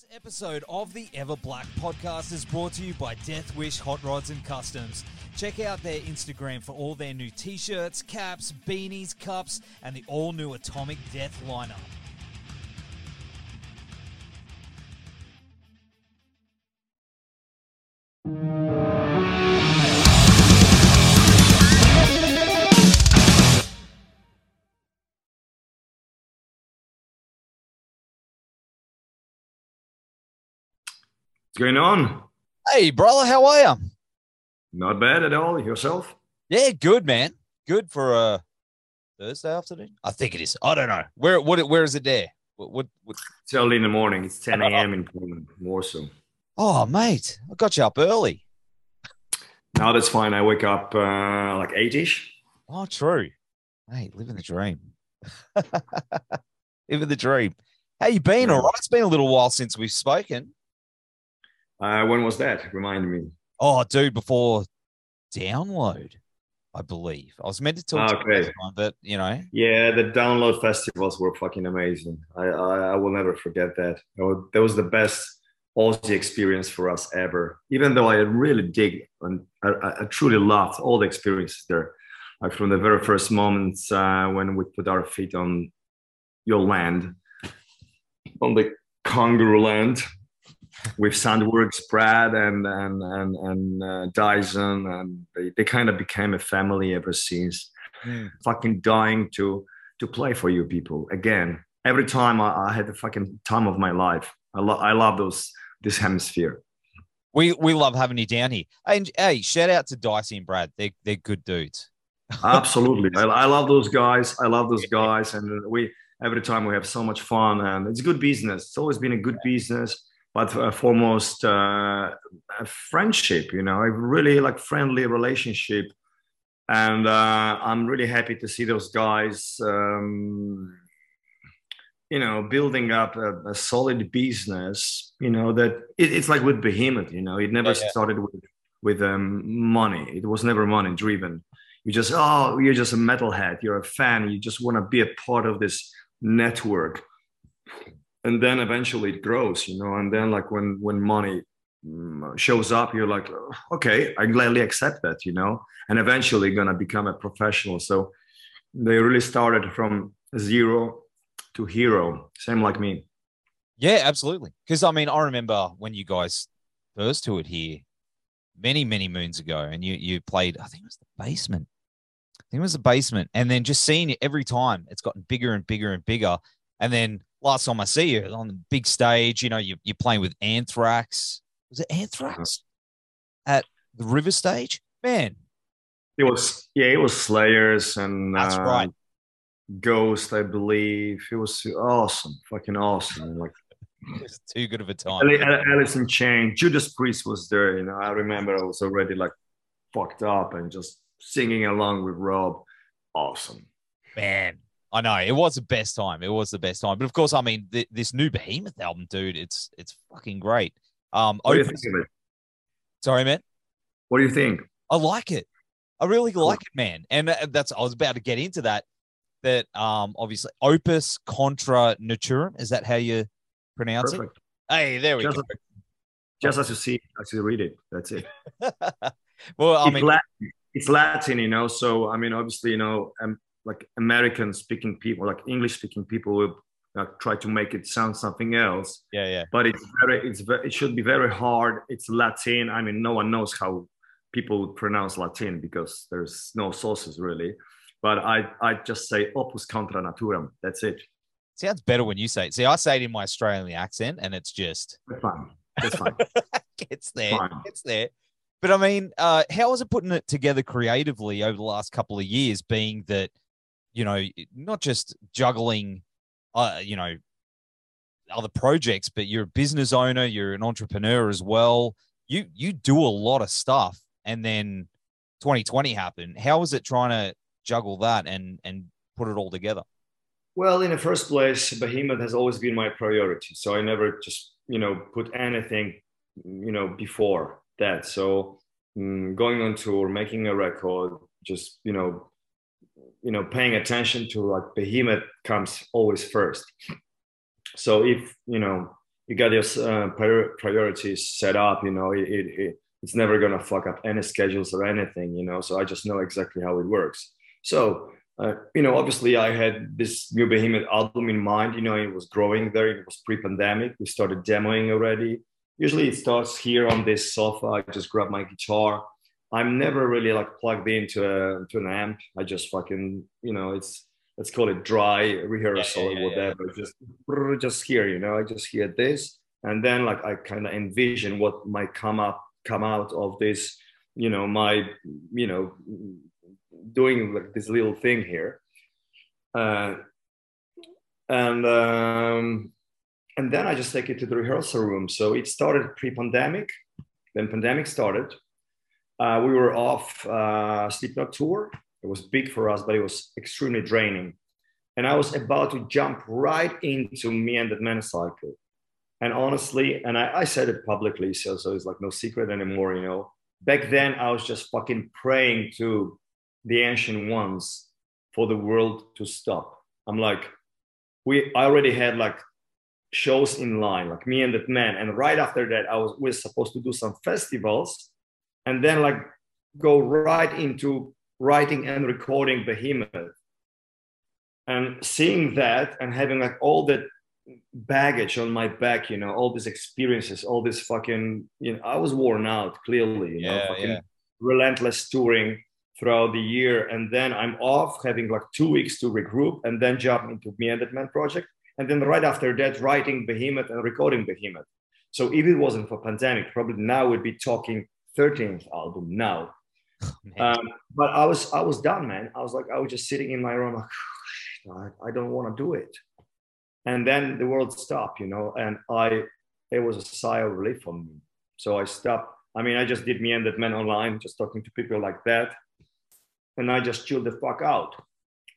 This episode of the Ever Black podcast is brought to you by Death Wish Hot Rods and Customs. Check out their Instagram for all their new t shirts, caps, beanies, cups, and the all new Atomic Death lineup. Going on? Hey, brother, how are you? Not bad at all. Yourself? Yeah, good, man. Good for a Thursday afternoon. I think it is. I don't know. Where what where is it there? What what, what? It's early in the morning. It's 10 uh, uh, a.m. in Poland, Warsaw. Oh, mate, I got you up early. No, that's fine. I wake up uh, like 8 ish. Oh, true. Hey, living the dream. living the dream. How you been? Yeah. All right. It's been a little while since we've spoken. Uh, when was that? Remind me. Oh, dude, before download, I believe. I was meant to talk to you Okay. last time, but you know, Yeah, the download festivals were fucking amazing. I I, I will never forget that. That was, the best Aussie experience for us ever. Even though I really dig and I, I- I truly loved all the experiences there, like from the very first moments uh, when we put our feet on your land, on the kangaroo land, with Sandworks, Brad and and and and uh, Dyson, and they, they kind of became a family ever since fucking dying to to play for you people again. Every time I, I had the fucking time of my life. I love I love those this hemisphere. we we love having you down here. And hey, shout out to Dicey and Brad. They they're good dudes. Absolutely, I, I love those guys. I love those guys, and we every time we have so much fun, and it's good business. It's always been a good business, but uh, foremost uh, a friendship. You know, a really like friendly relationship, and uh, I'm really happy to see those guys. Um, you know, building up a, a solid business. You know that it, it's like with Behemoth. You know, it never Yeah, yeah. started with with um, money. It was never money driven you just oh you're just a metalhead you're a fan you just want to be a part of this network and then eventually it grows you know and then like when when money mm, shows up you're like "Oh, okay i gladly accept that you know and eventually gonna become a professional so they really started from zero to hero same like me Yeah, absolutely. Because I mean, I remember when you guys first toured here many, many moons ago, and you you played. I think it was the basement. I think it was the basement, and then just seeing it every time, it's gotten bigger and bigger and bigger. And then last time I see you on the big stage, you know, you you're playing with Anthrax. Was it Anthrax at the River Stage? Man, it was yeah it was slayers and That's uh, right. ghost i believe it was awesome fucking awesome like it was too good of a time. Ali- Ali- Alice in Chain, Judas Priest was there. You know, I remember I was already like fucked up and just singing along with Rob. Awesome. Man, I know it was the best time. It was the best time. But of course, I mean, th- this new Behemoth album, dude, it's it's fucking great. Um, What do you think sorry, man, What do you think? I like it. I really like it, man. And uh, that's I was about to get into that. That um, obviously, Opus Contra Naturam. Is that how you pronounce Perfect. it? Hey, there we Just- go. Just as you see, as you read it. That's it. well, I it's, mean, Latin, it's Latin, you know. So I mean, obviously, you know, um, like American speaking people, like English speaking people, will uh, try to make it sound something else. yeah, yeah. but it's very it's very, it should be very hard it's latin i mean no one knows how people would pronounce latin because there's no sources really but i i just say opus contra naturam that's it Sounds better when you say it. See, I say it in my Australian accent, and it's just that's fine It's fine gets there, Fine. gets there. But I mean, uh, was it putting it together creatively over the last couple of years? Being that, you know, not just juggling, uh, you know, other projects, but you're a business owner, you're an entrepreneur as well. You you do a lot of stuff, and then 2020 happened. How was it trying to juggle that and and put it all together? well in the first place behemoth has always been my priority so i never just you know put anything you know before that so mm, going on tour making a record just you know you know paying attention to like behemoth comes always first so if you know you got your uh, prior- priorities set up. You know, it, it, it it's never gonna fuck up any schedules or anything. You know, so I just know exactly how it works. So uh, you know, obviously I had this new Behemoth album in mind. You know, it was growing there. It was pre-pandemic. We started demoing already. Usually it starts here on this sofa. I just grab my guitar. I'm never really like plugged into a to an amp. I just fucking, you know, it's let's call it dry rehearsal yeah, yeah, yeah, or whatever. Just just here, you know, I just hear this. And then like I kind of envision what might come up, come out of this, you know, my, you know, doing like this little thing here. Uh, and um, and then I just take it to the rehearsal room. So it started pre-pandemic. Then pandemic started. Uh, we were off uh, Slipknot tour. It was big for us, but it was extremely draining. And I was about to jump right into me and that man cycle. And honestly, and I, I said it publicly, so so it's like no secret anymore, you know. Back then, I was just fucking praying to the ancient ones for the world to stop. I'm like, we I already had like shows in line, like me and that man. And right after that, I was we are supposed to do some festivals and then like go right into writing and recording Behemoth. And seeing that and having like all that baggage on my back, you know, all these experiences, all this fucking, you know, I was worn out clearly, you yeah, know, fucking yeah. relentless touring throughout the year. And then I'm off having like two weeks to regroup and then jump into Me and That Man project. And then right after that, writing Behemoth and recording Behemoth. So if it wasn't for pandemic, probably now we'd be talking 13th album now. Oh, um, but I was I was done, man. I was like I was just sitting in my room, like I, I don't want to do it. And then the world stopped, you know, and I it was a sigh of relief for me. So I stopped. I mean, I just did me and that man online, just talking to people like that and I just chilled the fuck out.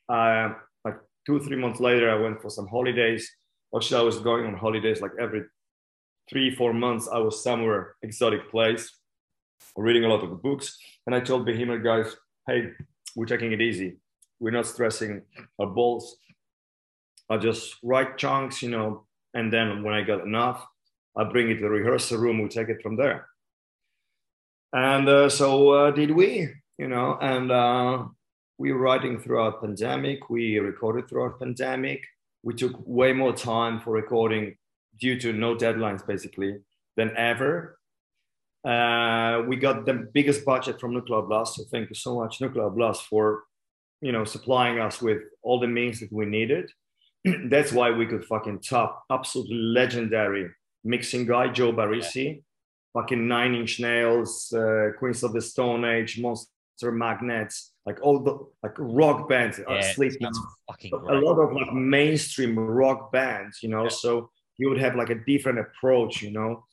Uh, like two, three months later, I went for some holidays. Actually, I was going on holidays like every three, four months. I was somewhere exotic place, reading a lot of books. And I told Behemoth guys, hey, we're taking it easy. We're not stressing our balls. I just write chunks, you know, and then when I got enough, I bring it to the rehearsal room. We take it from there. And uh, so uh, did we you know, and uh, we were writing throughout pandemic. We recorded throughout pandemic. We took way more time for recording due to no deadlines, basically, than ever. Uh, we got the biggest budget from Nuclear Blast, so thank you so much, Nuclear Blast, for you know supplying us with all the means that we needed. That's why we could fucking top absolutely legendary mixing guy Joe Barresi, fucking Nine Inch Nails, uh, Queens of the Stone Age, Monster magnets, like all the like rock bands uh, Yeah, sleep that's fucking a lot of like mainstream rock bands, you know. Yeah. So you would have like a different approach, you know,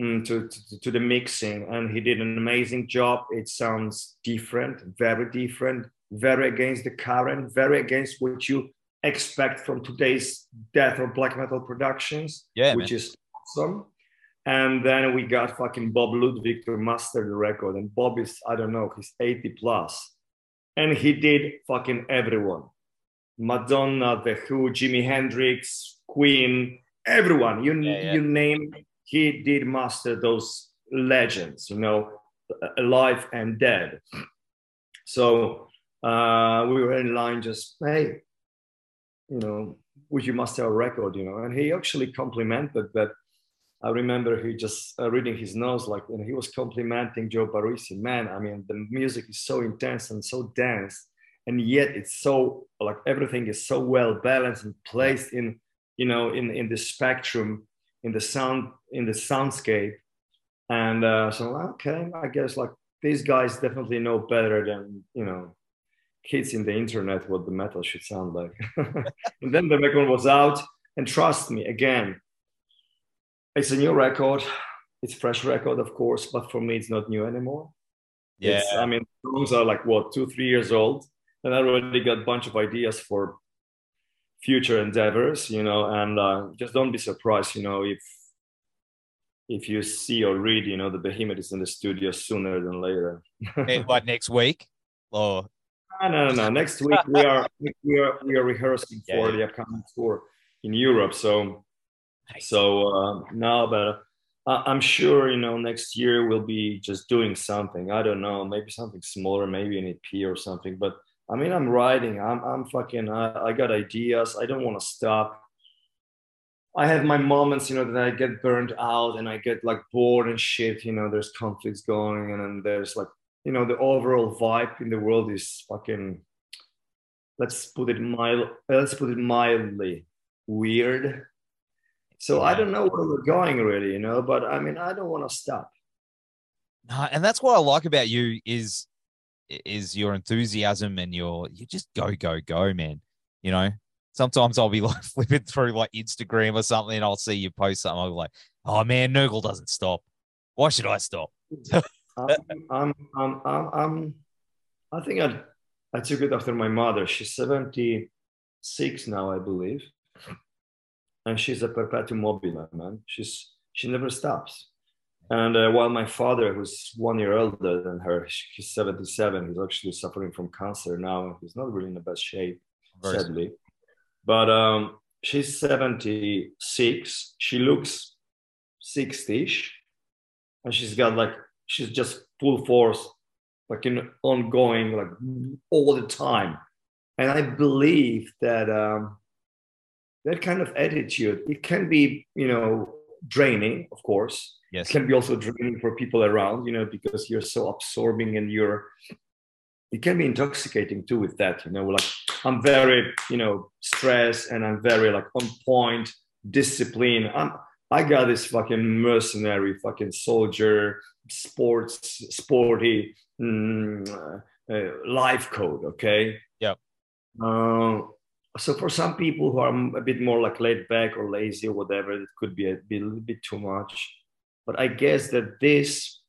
Mm, to, to to the mixing, and he did an amazing job. It sounds different, very different, very against the current, very against what you expect from today's death or black metal productions, Yeah, which is awesome. And then we got fucking Bob Ludwig to master the record. And Bob is, I don't know, he's 80. And he did fucking everyone. Madonna, The Who, Jimi Hendrix, Queen, everyone. You, Yeah, yeah. you name, he did master those legends, you know, alive and dead. So uh, we were in line just, hey, you know, would you master a record, you know? And he actually complimented that I remember he just uh, reading his nose, like, and he was complimenting Joe Barresi. Man, I mean, the music is so intense and so dense, and yet it's so like everything is so well balanced and placed in, you know, in in the spectrum, in the sound, in the soundscape. And uh, so, okay, I guess like these guys definitely know better than you know kids in the internet what the metal should sound like. and then the record was out, and trust me, again, it's a new record. It's fresh record, of course, but for me, it's not new anymore. Yeah. It's, I mean, songs are like what two, three years old, and I already got a bunch of ideas for future endeavors, you know. And uh, just don't be surprised, you know, if if you see or read, you know, the Behemoth is in the studio sooner than later. Eh, what next week? Or No, no, no, no. Next week we are we are we are rehearsing Yeah, for the upcoming tour in Europe. So So uh, no, but uh, I'm sure you know next year we'll be just doing something. I don't know, maybe something smaller, maybe an EP or something. But I mean, I'm writing. I'm I'm fucking. I, I got ideas. I don't want to stop. I have my moments, you know, that I get burned out and I get like bored and shit. You know, there's conflicts going, and then there's like, you know, the overall vibe in the world is fucking. Let's put it mild. Let's put it mildly weird. So I don't know where we're going really, you know. But I mean, I don't want to stop. And that's what I like about you is is your enthusiasm and your you just go go go man. You know, sometimes I'll be like flipping through like Instagram or something, and I'll see you post something. I'll be like, "Oh man, Nergal doesn't stop. Why should I stop?" I'm, I'm, I'm, I'm, I think I, I took it after my mother. She's 76 now, I believe, and she's a perpetuum mobile, man. She's she never stops. And uh, while my father, who's one year older than her, he's 77, he's actually suffering from cancer now. He's not really in the best shape, sadly. But um, she's 76. She looks 60ish. And she's got like, she's just full force, like in ongoing, like all the time. And I believe that um, that kind of attitude, it can be, you know, draining, of course. Yes. It can be also draining for people around, you know, because you're so absorbing and you're it can be intoxicating too with that, you know, like I'm very, you know, stressed and I'm very like on point, discipline. I'm I got this fucking mercenary, fucking soldier, sports, sporty mm, uh, life code. Okay. Yeah. Uh, so for some people who are a bit more like laid back or lazy or whatever, it could be a, be a little bit too much. But I guess that this,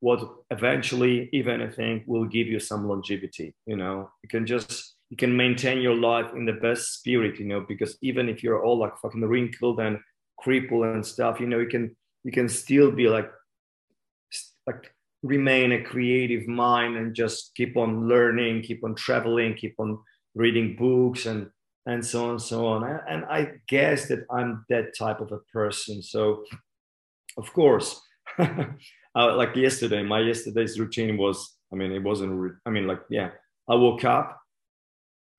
what eventually, if anything, will give you some longevity. You know, you can just you can maintain your life in the best spirit. You know, because even if you're all like fucking wrinkled and crippled and stuff, you know, you can you can still be like like remain a creative mind and just keep on learning, keep on traveling, keep on reading books and and so on and so on. And I guess that I'm that type of a person. So of course, uh, like yesterday, my yesterday's routine was, I mean, it wasn't, I mean, like, yeah, I woke up,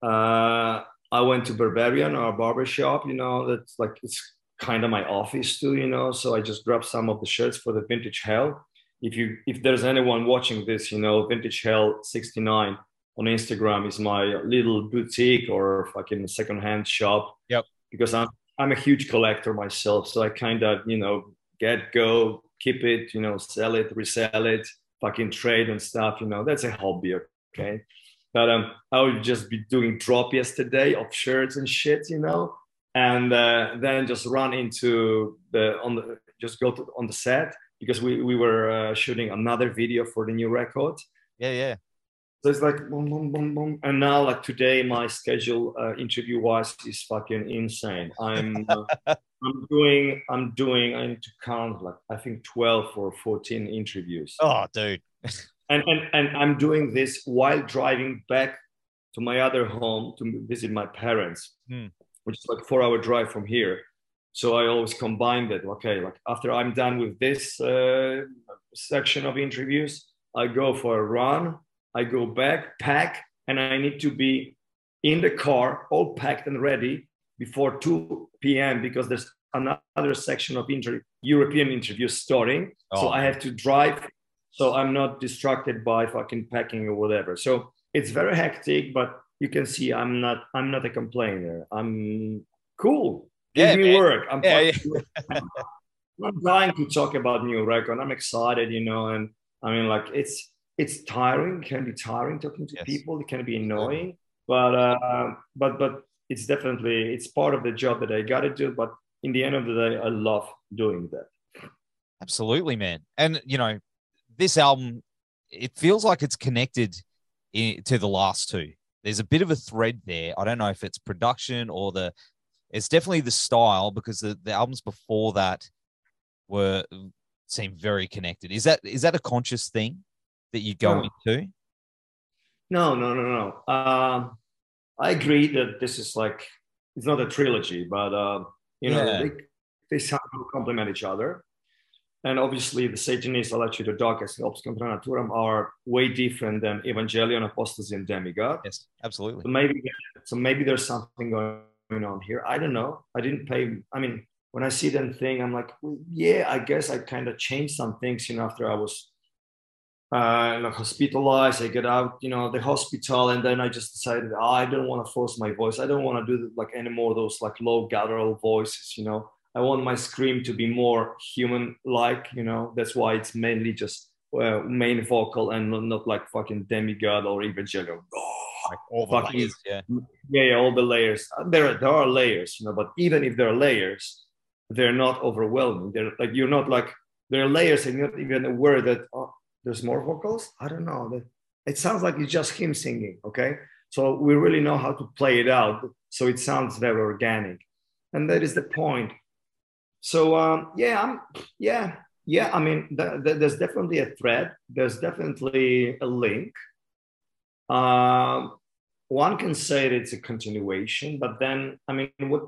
uh, I went to Barbarian, our barber shop, you know, that's like, it's kind of my office too, you know, so I just grabbed some of the shirts for the Vintage Hell. If you, if there's anyone watching this, you know, Vintage Hell 69 on Instagram is my little boutique or fucking secondhand shop. Yep. Because I'm, I'm a huge collector myself. So I kind of, you know, get, go, keep it, you know, sell it, resell it, fucking trade and stuff, you know, that's a hobby, okay? But um, I would just be doing drop yesterday of shirts and shit, you know, and uh, then just run into the on the just go to on the set because we we were uh, shooting another video for the new record. Yeah, yeah. So it's like boom, boom, boom, boom, and now like today my schedule uh, interview wise is fucking insane. I'm uh, I'm doing, I'm doing, I need to count like I think 12 or 14 interviews. Oh, dude. and, and and I'm doing this while driving back to my other home to visit my parents, hmm. which is like four hour drive from here. So I always combine that. Okay, like after I'm done with this uh, section of interviews, I go for a run. I go back, pack, and I need to be in the car, all packed and ready before 2 p.m. because there's another section of inter- European interview starting. Oh. So I have to drive. So I'm not distracted by fucking packing or whatever. So it's very hectic, but you can see I'm not I'm not a complainer. I'm cool. Give yeah, me man. work. I'm, yeah, yeah. I'm trying to talk about new record. I'm excited, you know, and I mean like it's it's tiring, it can be tiring talking to yes. people, it can be annoying, but uh, but but it's definitely it's part of the job that I got to do. But in the end of the day, I love doing that. Absolutely, man. And you know, this album, it feels like it's connected in, to the last two. There's a bit of a thread there. I don't know if it's production or the. It's definitely the style because the, the albums before that were seem very connected. Is that is that a conscious thing that you go no. into? No, no, no, no. Um, I agree that this is like it's not a trilogy, but uh, You know, Yeah. they, they somehow complement each other. And obviously, the Satanists, Alexi the Darkest, and Opus Contra Naturam are way different than Evangelion, Apostasy, and Demigod. Yes, absolutely. So maybe, so maybe there's something going on here. I don't know. I didn't pay. I mean, when I see them thing, I'm like, well, yeah, I guess I kind of changed some things. You know, after I was uh, like hospitalized, I get out, you know, the hospital, and then I just decided oh, I don't want to force my voice. I don't want to do like any more of those like low guttural voices. You know, I want my scream to be more human-like. You know, that's why it's mainly just uh, main vocal and not, not like fucking demigod or evangelion. Like all the Fucking- layers, yeah. yeah, yeah, all the layers. Uh, There, there are layers, you know, but even if there are layers, they're not overwhelming. They're like you're not like there are layers, and you're not even aware that oh, there's more vocals. I don't know. It sounds like it's just him singing. Okay, so we really know how to play it out, so it sounds very organic, and that is the point. So um, yeah, I'm yeah, yeah. I mean, th- th- there's definitely a thread. There's definitely a link. Um, one can say that it's a continuation, but then I mean, what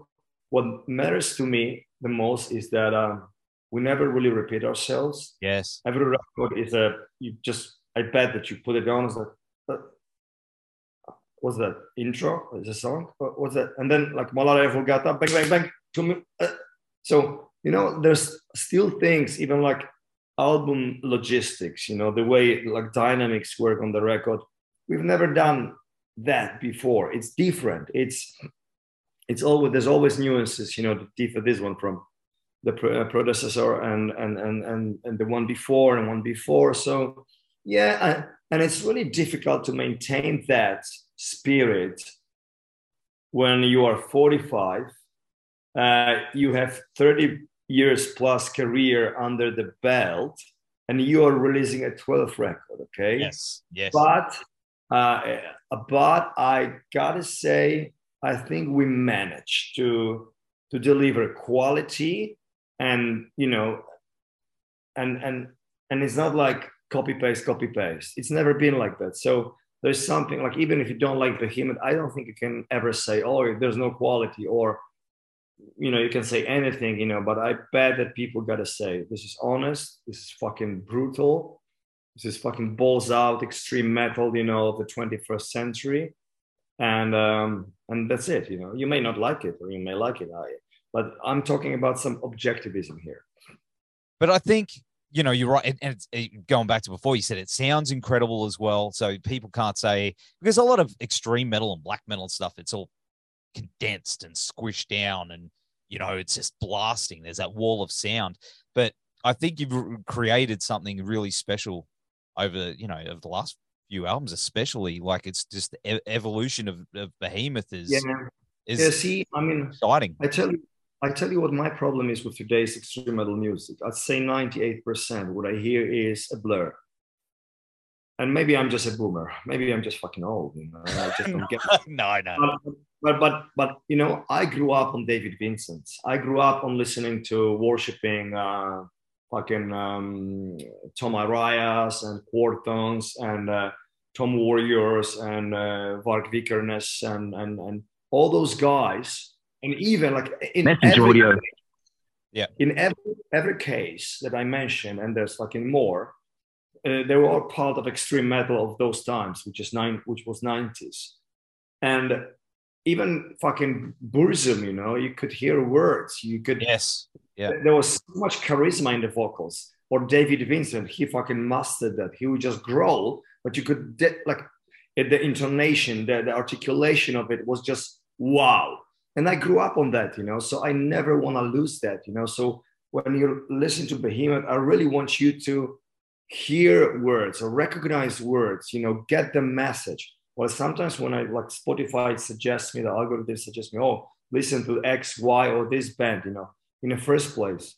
what matters to me the most is that um, we never really repeat ourselves. Yes. Every record is a you just I bet that you put it on as like uh, what's that intro? Is a song? What's that? And then like Malaria Vulgata, bang bang bang. To me, uh, so you know, there's still things even like album logistics. You know, the way like dynamics work on the record. We've never done that before. It's different. It's it's always there's always nuances. You know, to differ this one from the uh, predecessor and and and and and the one before and one before. So yeah, and it's really difficult to maintain that spirit when you are 45. Uh, you have 30 years plus career under the belt, and you are releasing a 12th record. Okay. Yes. Yes. But uh, but I gotta say, I think we managed to to deliver quality, and you know, and and and it's not like copy paste, copy paste. It's never been like that. So there's something like even if you don't like Behemoth, I don't think you can ever say, oh, there's no quality, or you know, you can say anything, you know. But I bet that people gotta say this is honest, this is fucking brutal this is fucking balls out extreme metal you know of the 21st century and um and that's it you know you may not like it or you may like it I, but i'm talking about some objectivism here But I think you know you're right, and, it, going back to before you said it sounds incredible as well. So people can't say because a lot of extreme metal and black metal stuff, it's all condensed and squished down, and you know it's just blasting. There's that wall of sound, but I think you've created something really special over you know over the last few albums, especially like it's just the evolution of, of Behemoth is yeah is yeah see i mean exciting. i tell you i tell you what my problem is with today's extreme metal music. I'd say 98% what i hear is a blur. And maybe i'm just a boomer. Maybe i'm just fucking old you know? I just don't get no, no, but, but but but you know i grew up on david vincent. I grew up on listening to worshiping uh fucking um Tom Arayas and Quorthons and uh tom warriors and uh varg vikernes and and and all those guys and even like in Message every, audio. in every every case that i mentioned and there's fucking more uh, they were all part of extreme metal of those times which is nine which was 90s and even fucking Burzum, you know, you could hear words. You could. yes, yeah. There was so much charisma in the vocals. Or David Vincent, he fucking mastered that. He would just growl, but you could de- like the intonation, the, the articulation of it was just wow. And I grew up on that, you know. So I never want to lose that, you know. So when you listen to Behemoth, I really want you to hear words or recognize words, you know, get the message. Well, sometimes when I like Spotify suggests me, the algorithm suggests me, oh, listen to X, Y, or this band, you know. In the first place,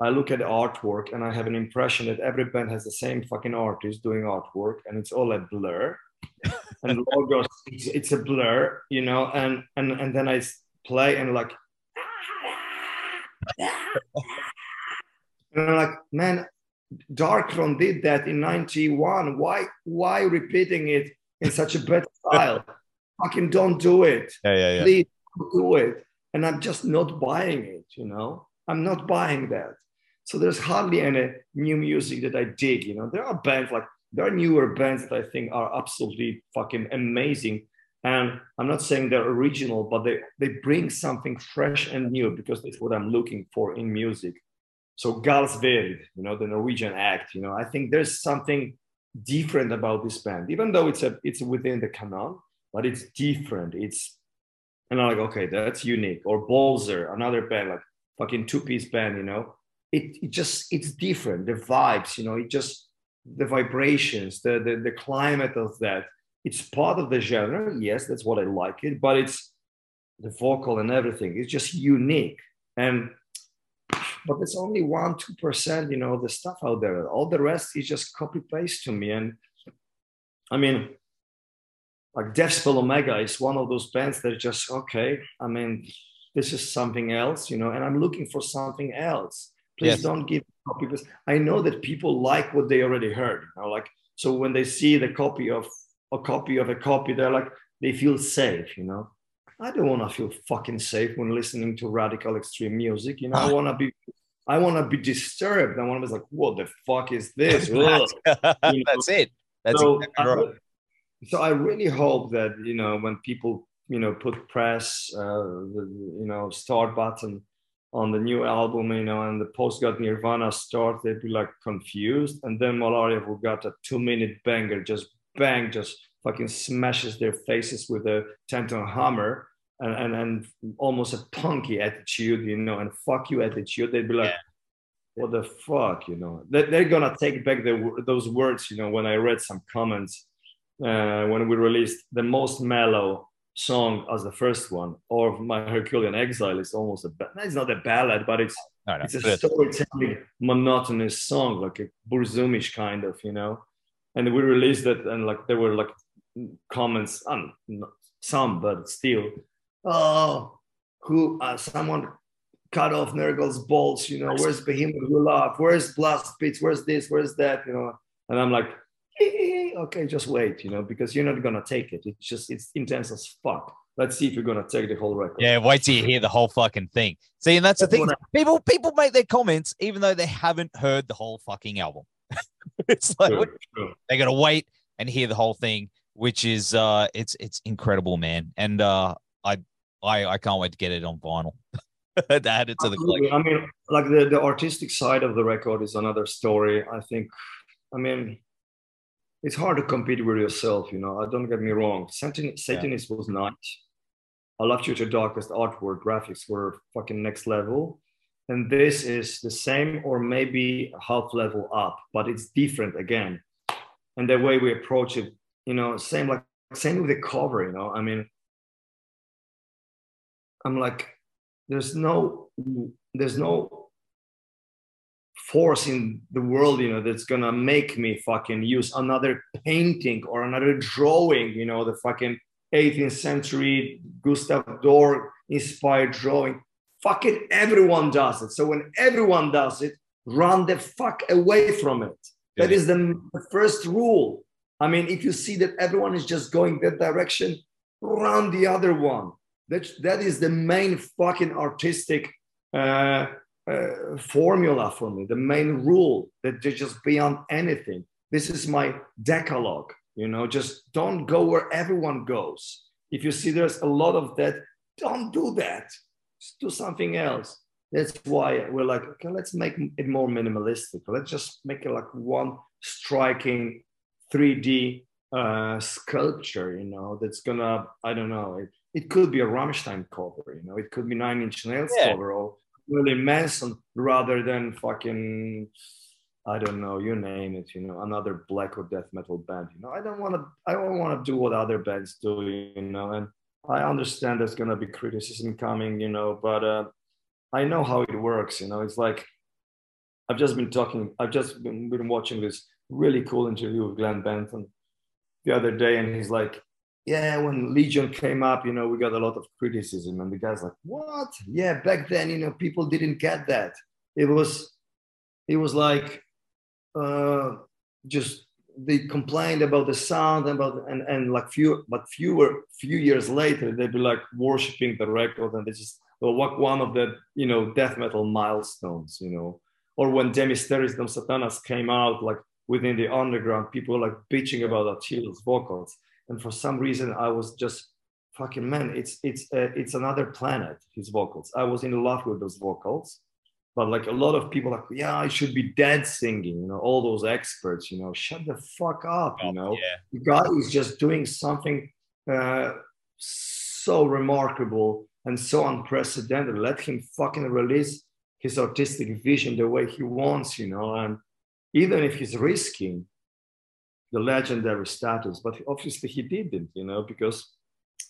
I look at the artwork and I have an impression that every band has the same fucking artist doing artwork and it's all a blur. and logos, it's, it's a blur, you know, and and and then I play and like and I'm like, man, Darkthrone did that in 91. Why why repeating it in such a bad style? Fucking don't do it Yeah, yeah, yeah. please don't do it. and I'm just not buying it, you know. I'm not buying that. So there's hardly any new music that I dig, you know. There are bands like there are newer bands that I think are absolutely fucking amazing. And I'm not saying they're original, but they, they bring something fresh and new because that's what I'm looking for in music. So Galsved, you know, the Norwegian act, you know, I think there's something different about this band, even though it's a it's within the canon, but it's different. It's and I'm like, okay, that's unique. Or Bolzer, another band, like fucking two-piece band, you know. It, it just it's different. The vibes, you know, it just the vibrations, the, the the climate of that. It's part of the genre. Yes, that's what I like it, but it's the vocal and everything. It's just unique. And but it's only one, two percent, you know, the stuff out there. All the rest is just copy paste to me. And I mean, like Deathspell Omega is one of those bands that just okay. I mean, this is something else, you know, and I'm looking for something else. Please yes. don't give copy because I know that people like what they already heard. You know, like so when they see the copy of a copy of a copy, they're like they feel safe, you know. I don't want to feel fucking safe when listening to radical extreme music. You know, I want to be, I want to be disturbed. I want to be like, what the fuck is this? that's, that's it. That's so, exactly right. I, so I really hope that you know when people you know put press, uh, the, you know, start button on the new album, you know, and the Post-God Nirvana start, they'd be like confused, and then Malaria who got a two minute banger, just bang, just fucking smashes their faces with a 10 ton hammer and, and, and almost a punky attitude, you know, and fuck you attitude. They'd be like, yeah. what the fuck, you know? They're, they're gonna take back the, those words, you know, when I read some comments uh, when we released the most mellow song as the first one, or my Herculean Exile is almost a, it's not a ballad, but it's, no, no, it's a storytelling, monotonous song, like a Burzumish kind of, you know? And we released it and like there were like comments, um, some, but still, oh, who uh, someone cut off Nergal's balls, you know, where's Behemoth Love, where's Blast Beats, where's this, where's that, you know, and I'm like, okay, just wait, you know, because you're not gonna take it. It's just it's intense as fuck. Let's see if you're gonna take the whole record. Yeah, wait till you hear the whole fucking thing. See, and that's, that's the thing. I, people people make their comments even though they haven't heard the whole fucking album. it's like true, true. they gotta wait and hear the whole thing which is uh it's it's incredible, man. And uh I I I can't wait to get it on vinyl. add it to the collection. I mean, like the, the artistic side of the record is another story. I think I mean it's hard to compete with yourself, you know. Don't get me wrong. Satan, Satanist yeah. was nice. I love Future Darkest artwork, graphics were fucking next level. And this is the same or maybe half level up, but it's different again. And the way we approach it you know same like same with the cover you know i mean i'm like there's no there's no force in the world you know that's gonna make me fucking use another painting or another drawing you know the fucking 18th century gustav Doré inspired drawing fucking everyone does it so when everyone does it run the fuck away from it yeah. that is the first rule I mean, if you see that everyone is just going that direction, run the other one. That, that is the main fucking artistic uh, uh, formula for me, the main rule that they're just beyond anything. This is my decalogue, you know, just don't go where everyone goes. If you see there's a lot of that, don't do that. Do something else. That's why we're like, okay, let's make it more minimalistic. Let's just make it like one striking 3D uh, sculpture, you know, that's gonna, I don't know, it, it could be a Rammstein cover, you know, it could be Nine Inch Nails yeah. cover or Willie Manson rather than fucking, I don't know, you name it, you know, another black or death metal band, you know, I don't want to, I don't want to do what other bands do, you know, and I understand there's gonna be criticism coming, you know, but uh, I know how it works, you know, it's like, I've just been talking, I've just been, been watching this really cool interview with Glenn Benton the other day, and he's like, "Yeah, when Legion came up, you know, we got a lot of criticism." And the guy's like, "What? Yeah, back then, you know, people didn't get that. It was, it was like, uh, just they complained about the sound and about and and like few, but fewer few years later, they'd be like worshiping the record, and they just well, what one of the you know death metal milestones, you know, or when De Mysteriis Dom Sathanas came out, like within the underground, people were like bitching about Attila's vocals, and for some reason, I was just fucking man, it's it's uh, it's another planet. His vocals, I was in love with those vocals, but like a lot of people, like yeah, I should be dead singing, you know, all those experts, you know, shut the fuck up, you know, yeah. guy is just doing something uh, so remarkable and so unprecedented. Let him fucking release his artistic vision the way he wants, you know. And even if he's risking the legendary status, but obviously he didn't, you know, because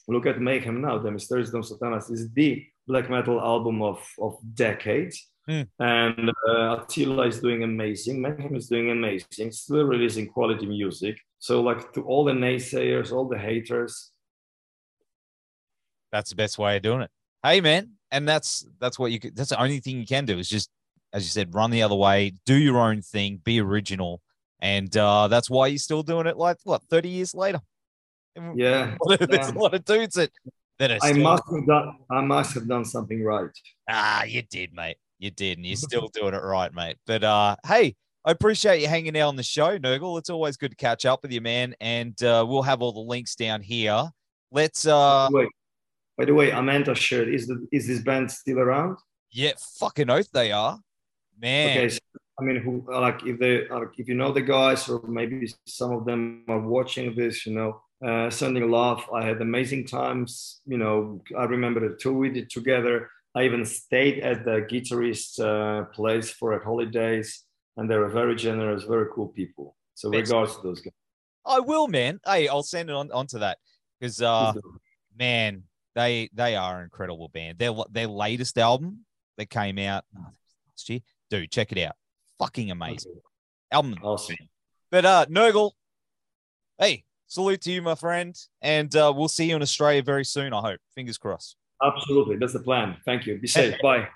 look at Mayhem now. De Mysteriis Dom Sathanas is the black metal album of, of decades. Mm. And uh, Attila is doing amazing. Mayhem is doing amazing, still releasing quality music. So, like, to all the naysayers, all the haters, that's the best way of doing it. Hey, man, and that's that's what you. Could, that's the only thing you can do is just, as you said, run the other way, do your own thing, be original, and uh, that's why you're still doing it. Like what, thirty years later? Yeah, there's yeah. a lot of dudes that. I still- must have done. I must have done something right. Ah, you did, mate. You did, and you're still doing it right, mate. But uh, hey, I appreciate you hanging out on the show, Nergal. It's always good to catch up with you, man. And uh, we'll have all the links down here. Let's uh, Wait, by the way, Amanda shirt is the is this band still around? yeah, fucking oath they are, man. Okay, so, I mean, who like if they like if you know the guys or maybe some of them are watching this, you know, uh, sending love. I had amazing times. You know, I remember the tour we did together. I even stayed at the guitarist uh, place for holidays, and they were very generous, very cool people. So Thanks. regards to those guys. I will, man. Hey, I'll send it on onto that because uh, man, they they are an incredible band. Their their latest album that came out oh, last year, dude, check it out. Fucking amazing album. Awesome. But uh, Nergal, hey, salute to you, my friend, and uh, we'll see you in Australia very soon. I hope. Fingers crossed. Absolutely, that's the plan. Thank you. Be safe. Bye.